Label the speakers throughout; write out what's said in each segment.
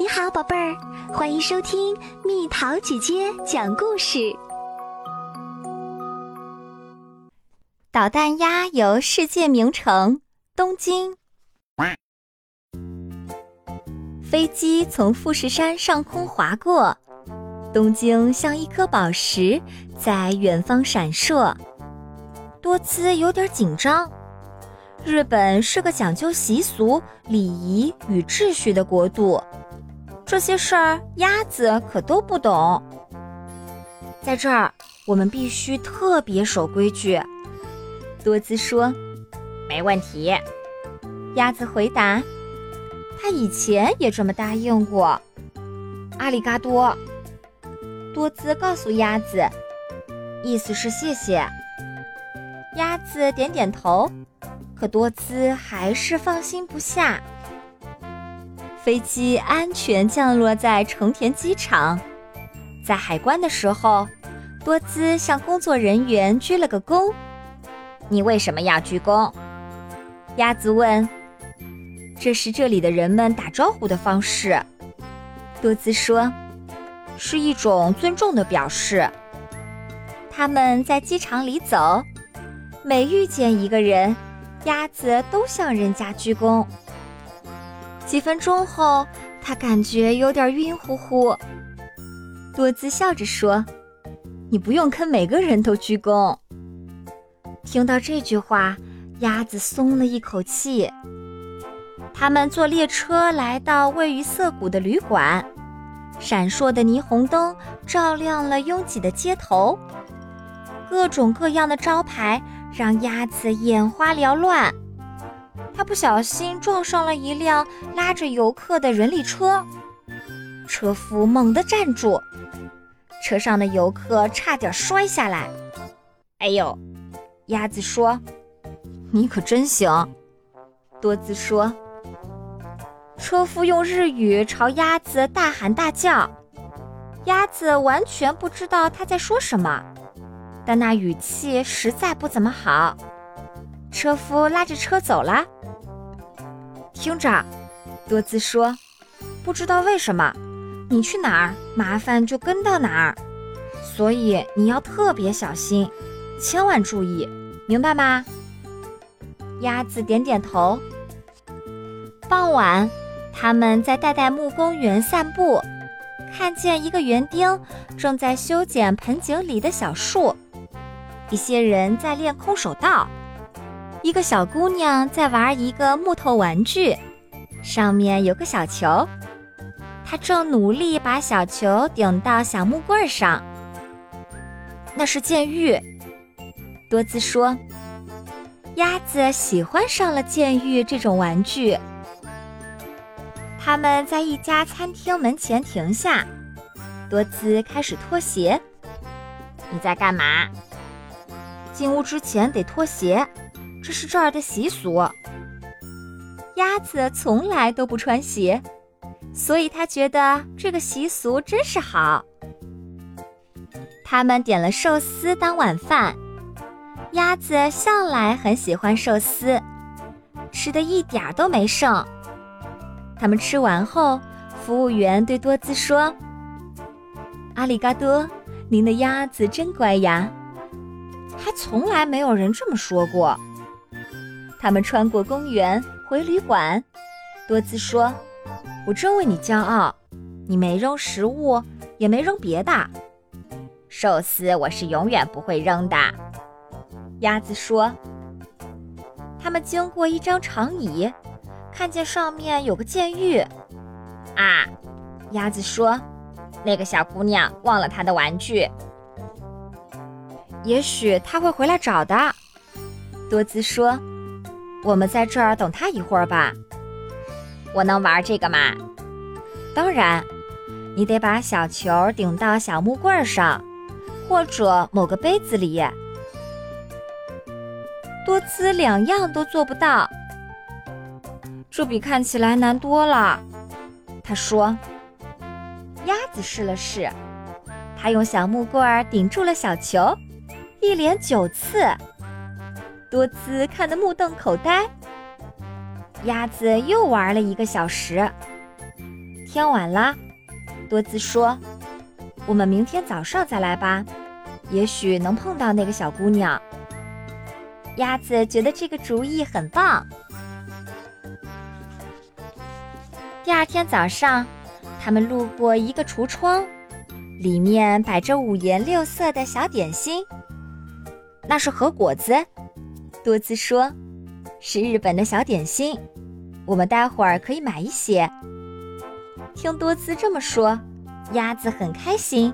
Speaker 1: 你好，宝贝儿，欢迎收听蜜桃姐姐讲故事。
Speaker 2: 导弹鸭游世界名城东京，飞机从富士山上空划过，东京像一颗宝石在远方闪烁。多姿有点紧张。日本是个讲究习俗、礼仪与秩序的国度，这些事儿鸭子可都不懂。在这儿，我们必须特别守规矩。多姿说：“
Speaker 3: 没问题。”
Speaker 2: 鸭子回答：“他以前也这么答应过。”阿里嘎多。多姿告诉鸭子：“意思是谢谢。”鸭子点点头。可多姿还是放心不下。飞机安全降落在成田机场，在海关的时候，多姿向工作人员鞠了个躬。
Speaker 3: 你为什么要鞠躬？
Speaker 2: 鸭子问。这是这里的人们打招呼的方式。多姿说，是一种尊重的表示。他们在机场里走，每遇见一个人。鸭子都向人家鞠躬。几分钟后，他感觉有点晕乎乎。多姿笑着说：“你不用跟每个人都鞠躬。”听到这句话，鸭子松了一口气。他们坐列车来到位于涩谷的旅馆，闪烁的霓虹灯照亮了拥挤的街头，各种各样的招牌。让鸭子眼花缭乱，他不小心撞上了一辆拉着游客的人力车，车夫猛地站住，车上的游客差点摔下来。
Speaker 3: 哎呦，
Speaker 2: 鸭子说：“你可真行。”多姿说：“车夫用日语朝鸭子大喊大叫，鸭子完全不知道他在说什么。”但那语气实在不怎么好。车夫拉着车走了。听着，多姿说：“不知道为什么，你去哪儿，麻烦就跟到哪儿。所以你要特别小心，千万注意，明白吗？”鸭子点点头。傍晚，他们在代代木公园散步，看见一个园丁正在修剪盆景里的小树。一些人在练空手道，一个小姑娘在玩一个木头玩具，上面有个小球，她正努力把小球顶到小木棍上。那是剑玉，多姿说。鸭子喜欢上了剑玉这种玩具。他们在一家餐厅门前停下，多姿开始脱鞋。
Speaker 3: 你在干嘛？
Speaker 2: 进屋之前得脱鞋，这是这儿的习俗。鸭子从来都不穿鞋，所以他觉得这个习俗真是好。他们点了寿司当晚饭，鸭子向来很喜欢寿司，吃的一点都没剩。他们吃完后，服务员对多姿说：“阿里嘎多，您的鸭子真乖呀。”还从来没有人这么说过。他们穿过公园回旅馆，多姿说：“我真为你骄傲，你没扔食物，也没扔别的。
Speaker 3: 寿司我是永远不会扔的。”
Speaker 2: 鸭子说。他们经过一张长椅，看见上面有个监狱。
Speaker 3: 啊，
Speaker 2: 鸭子说：“
Speaker 3: 那个小姑娘忘了她的玩具。”
Speaker 2: 也许他会回来找的，多姿说：“我们在这儿等他一会儿吧。”
Speaker 3: 我能玩这个吗？
Speaker 2: 当然，你得把小球顶到小木棍上，或者某个杯子里。多姿两样都做不到，这比看起来难多了。他说：“鸭子试了试，他用小木棍顶住了小球。”一连九次，多姿看得目瞪口呆。鸭子又玩了一个小时，天晚了，多姿说：“我们明天早上再来吧，也许能碰到那个小姑娘。”
Speaker 3: 鸭子觉得这个主意很棒。第二天早上，他们路过一个橱窗，里面摆着五颜六色的小点心。那是核果子，多姿说：“是日本的小点心，我们待会儿可以买一些。”听多姿这么说，鸭子很开心，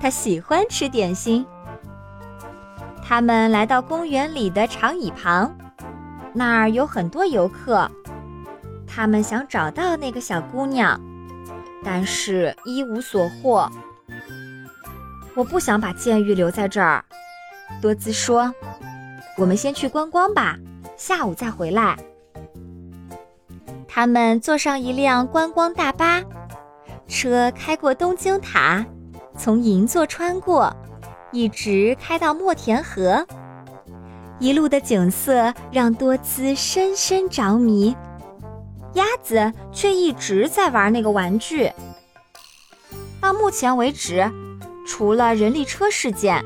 Speaker 3: 它喜欢吃点心。他们来到公园里的长椅旁，那儿有很多游客。他们想找到那个小姑娘，但是一无所获。
Speaker 2: 我不想把监狱留在这儿，多姿说：“我们先去观光吧，下午再回来。”
Speaker 3: 他们坐上一辆观光大巴，车开过东京塔，从银座穿过，一直开到墨田河。一路的景色让多姿深深着迷。鸭子却一直在玩那个玩具。
Speaker 2: 到目前为止，除了人力车事件，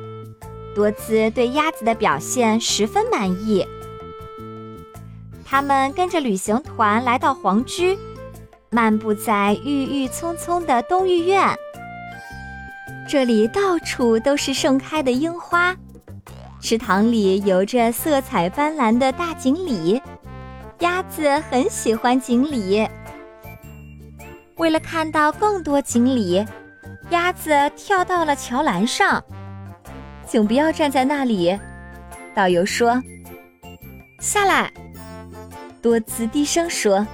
Speaker 2: 多姿对鸭子的表现十分满意。他们跟着旅行团来到皇居，漫步在郁郁葱葱的东御苑。
Speaker 3: 这里到处都是盛开的樱花，池塘里游着色彩斑斓的大锦鲤。鸭子很喜欢锦鲤。为了看到更多锦鲤，鸭子跳到了桥栏上。请不要站在那里，导游说。
Speaker 2: 下来，
Speaker 3: 多兹低声说，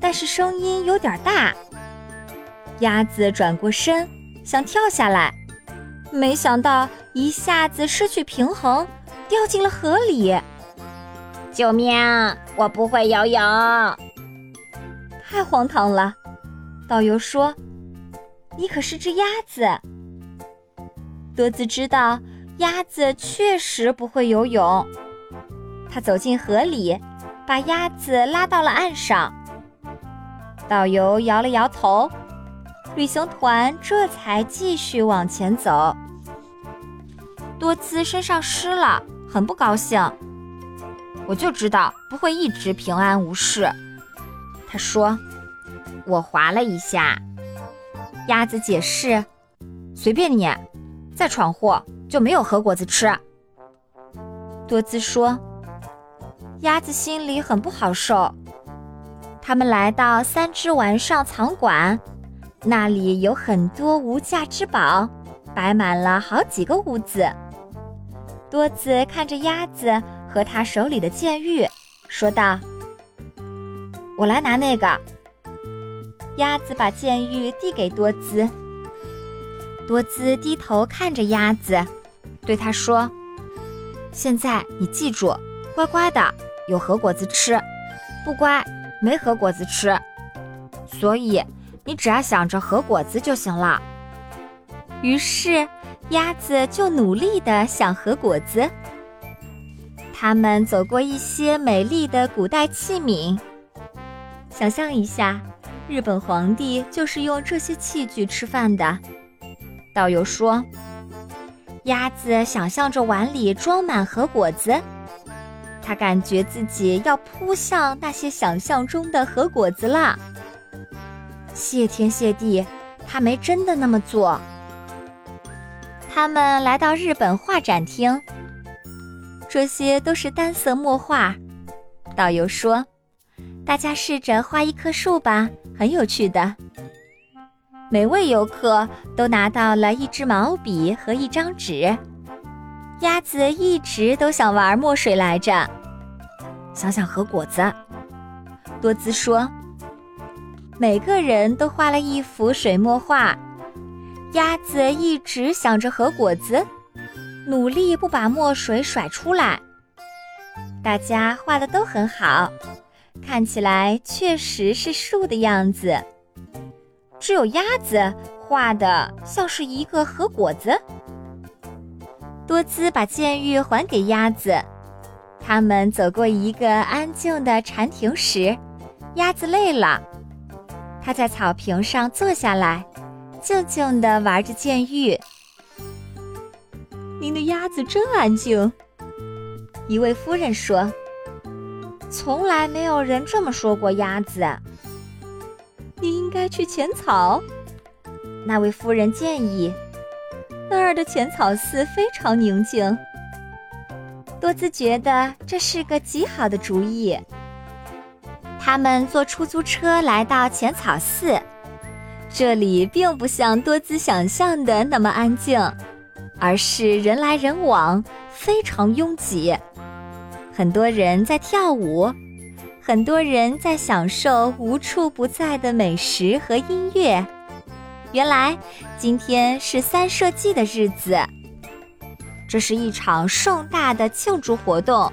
Speaker 3: 但是声音有点大。鸭子转过身，想跳下来，没想到一下子失去平衡，掉进了河里。
Speaker 4: 救命！我不会游泳，
Speaker 3: 太荒唐了。导游说：“你可是只鸭子。”多姿知道鸭子确实不会游泳，他走进河里，把鸭子拉到了岸上。导游摇了摇头，旅行团这才继续往前走。
Speaker 2: 多姿身上湿了，很不高兴。我就知道不会一直平安无事，他说：“
Speaker 4: 我划了一下。”
Speaker 2: 鸭子解释：“随便你，再闯祸就没有核果子吃。”多姿说：“鸭子心里很不好受。”他们来到三只丸上藏馆，那里有很多无价之宝，摆满了好几个屋子。多姿看着鸭子。和他手里的剑玉，说道：“我来拿那个。”鸭子把剑玉递给多姿。多姿低头看着鸭子，对他说：“现在你记住，乖乖的，有核果子吃；不乖，没核果子吃。所以你只要想着核果子就行了。”于是鸭子就努力地想核果子。他们走过一些美丽的古代器皿，想象一下，日本皇帝就是用这些器具吃饭的。导游说，鸭子想象着碗里装满核果子，他感觉自己要扑向那些想象中的核果子了。谢天谢地，他没真的那么做。他们来到日本画展厅。这些都是单色墨画，导游说：“大家试着画一棵树吧，很有趣的。”每位游客都拿到了一支毛笔和一张纸。鸭子一直都想玩墨水来着，想想核果子。多姿说：“每个人都画了一幅水墨画。”鸭子一直想着核果子。努力不把墨水甩出来。大家画的都很好，看起来确实是树的样子。只有鸭子画的像是一个核果子。多姿把剑玉还给鸭子，他们走过一个安静的禅庭时，鸭子累了，
Speaker 3: 它在草坪上坐下来，静静地玩着剑玉。
Speaker 2: 您的鸭子真安静，
Speaker 3: 一位夫人说：“从来没有人这么说过鸭子。”
Speaker 2: 你应该去浅草。
Speaker 3: 那位夫人建议：“
Speaker 2: 那儿的浅草寺非常宁静。”
Speaker 3: 多兹觉得这是个极好的主意。他们坐出租车来到浅草寺，这里并不像多兹想象的那么安静。而是人来人往，非常拥挤。很多人在跳舞，很多人在享受无处不在的美食和音乐。原来今天是三社祭的日子，这是一场盛大的庆祝活动。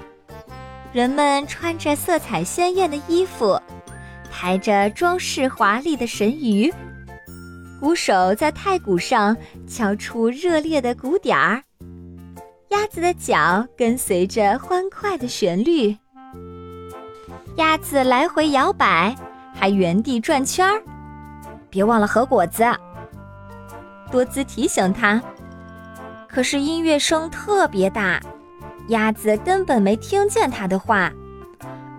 Speaker 3: 人们穿着色彩鲜艳的衣服，抬着装饰华丽的神鱼。鼓手在太鼓上敲出热烈的鼓点儿，鸭子的脚跟随着欢快的旋律，鸭子来回摇摆，还原地转圈儿。别忘了核果子，多兹提醒他。可是音乐声特别大，鸭子根本没听见他的话，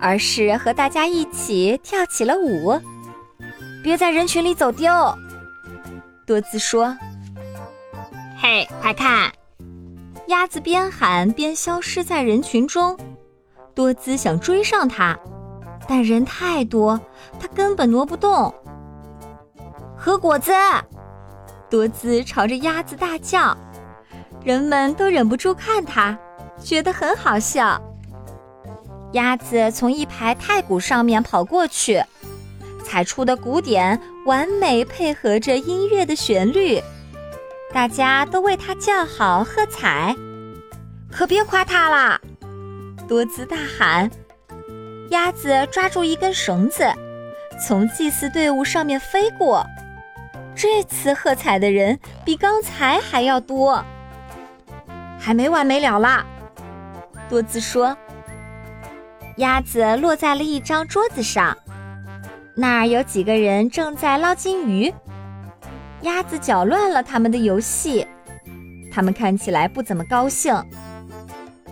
Speaker 3: 而是和大家一起跳起了舞。别在人群里走丢。多兹说：“
Speaker 4: 嘿，快看！”
Speaker 3: 鸭子边喊边消失在人群中。多兹想追上它，但人太多，他根本挪不动。和果子！多姿朝着鸭子大叫，人们都忍不住看他，觉得很好笑。鸭子从一排太鼓上面跑过去。踩出的鼓点完美配合着音乐的旋律，大家都为他叫好喝彩。可别夸他啦！多姿大喊。鸭子抓住一根绳子，从祭祀队伍上面飞过。这次喝彩的人比刚才还要多。还没完没了啦！多兹说。鸭子落在了一张桌子上。那儿有几个人正在捞金鱼，鸭子搅乱了他们的游戏，他们看起来不怎么高兴。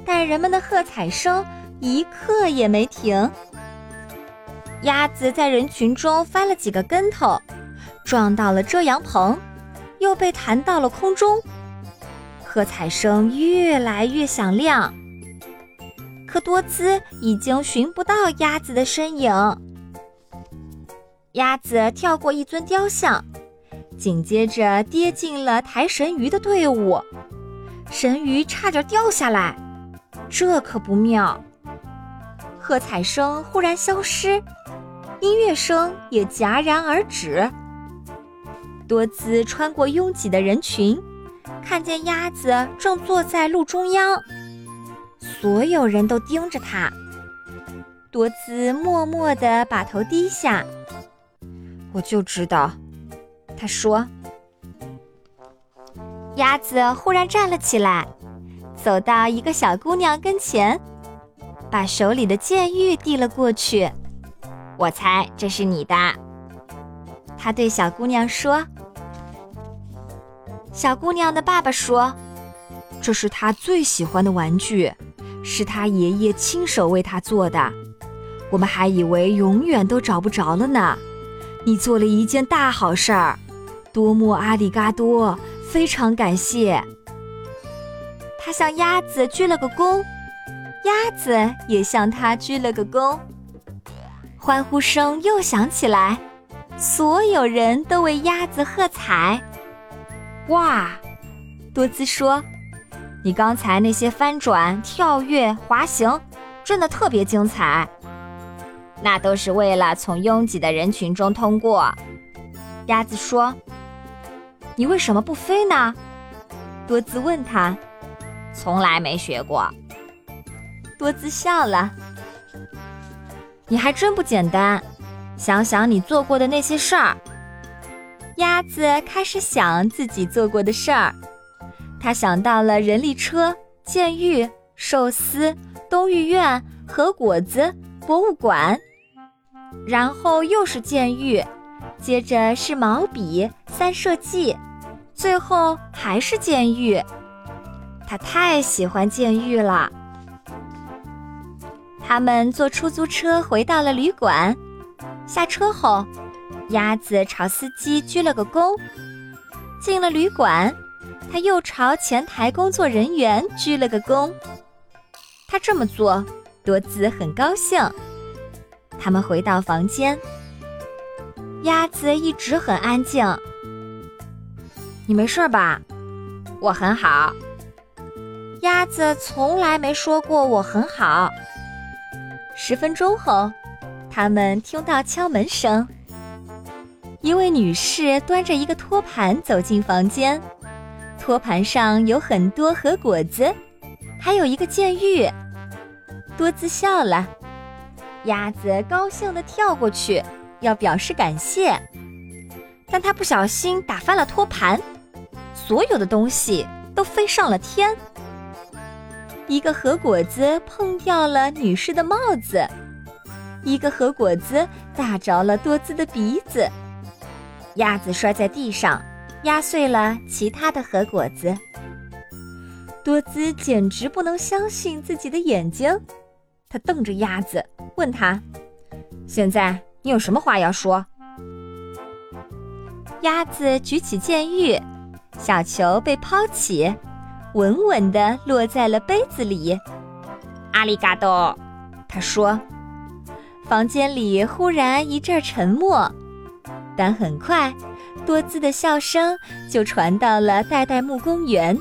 Speaker 3: 但人们的喝彩声一刻也没停。鸭子在人群中翻了几个跟头，撞到了遮阳棚，又被弹到了空中。喝彩声越来越响亮，可多兹已经寻不到鸭子的身影。鸭子跳过一尊雕像，紧接着跌进了抬神鱼的队伍，神鱼差点掉下来，这可不妙。喝彩声忽然消失，音乐声也戛然而止。多兹穿过拥挤的人群，看见鸭子正坐在路中央，所有人都盯着它。多兹默默地把头低下。我就知道，他说。鸭子忽然站了起来，走到一个小姑娘跟前，把手里的剑玉递了过去。
Speaker 4: 我猜这是你的，
Speaker 3: 他对小姑娘说。小姑娘的爸爸说：“这是他最喜欢的玩具，是他爷爷亲手为他做的。我们还以为永远都找不着了呢。”你做了一件大好事儿，多么阿里嘎多！非常感谢。他向鸭子鞠了个躬，鸭子也向他鞠了个躬。欢呼声又响起来，所有人都为鸭子喝彩。哇，多兹说：“你刚才那些翻转、跳跃、滑行，真的特别精彩。”
Speaker 4: 那都是为了从拥挤的人群中通过。
Speaker 3: 鸭子说：“你为什么不飞呢？”多兹问他。
Speaker 4: “从来没学过。”
Speaker 3: 多姿笑了。“你还真不简单，想想你做过的那些事儿。”鸭子开始想自己做过的事儿。他想到了人力车、监狱、寿司、东御苑和果子。博物馆，然后又是监狱，
Speaker 2: 接着是毛笔、三社记，最后还是监狱。他太喜欢监狱了。他们坐出租车回到了旅馆，下车后，鸭子朝司机鞠了个躬。进了旅馆，他又朝前台工作人员鞠了个躬。他这么做，多兹很高兴。他们回到房间，鸭子一直很安静。你没事吧？
Speaker 4: 我很好。
Speaker 2: 鸭子从来没说过我很好。十分钟后，他们听到敲门声。一位女士端着一个托盘走进房间，托盘上有很多核果子，还有一个监狱。多兹笑了。鸭子高兴地跳过去，要表示感谢，但他不小心打翻了托盘，所有的东西都飞上了天。一个核果子碰掉了女士的帽子，一个核果子打着了多兹的鼻子，鸭子摔在地上，压碎了其他的核果子。多兹简直不能相信自己的眼睛。他瞪着鸭子，问他：“现在你有什么话要说？”鸭子举起剑玉，小球被抛起，稳稳地落在了杯子里。
Speaker 4: 阿里嘎多，
Speaker 2: 他说。房间里忽然一阵沉默，但很快，多姿的笑声就传到了代代木公园。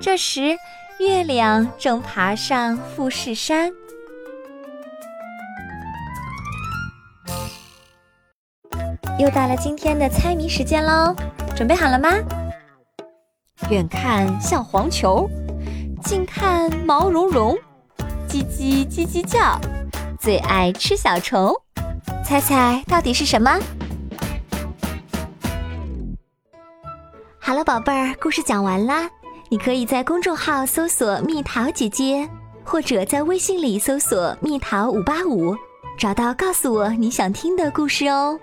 Speaker 2: 这时。月亮正爬上富士山。又到了今天的猜谜时间喽，准备好了吗？远看像黄球，近看毛茸茸，叽叽叽叽叫，最爱吃小虫。猜猜到底是什么？
Speaker 1: 好了，宝贝儿，故事讲完啦。你可以在公众号搜索“蜜桃姐姐”，或者在微信里搜索“蜜桃五八五”，找到告诉我你想听的故事哦。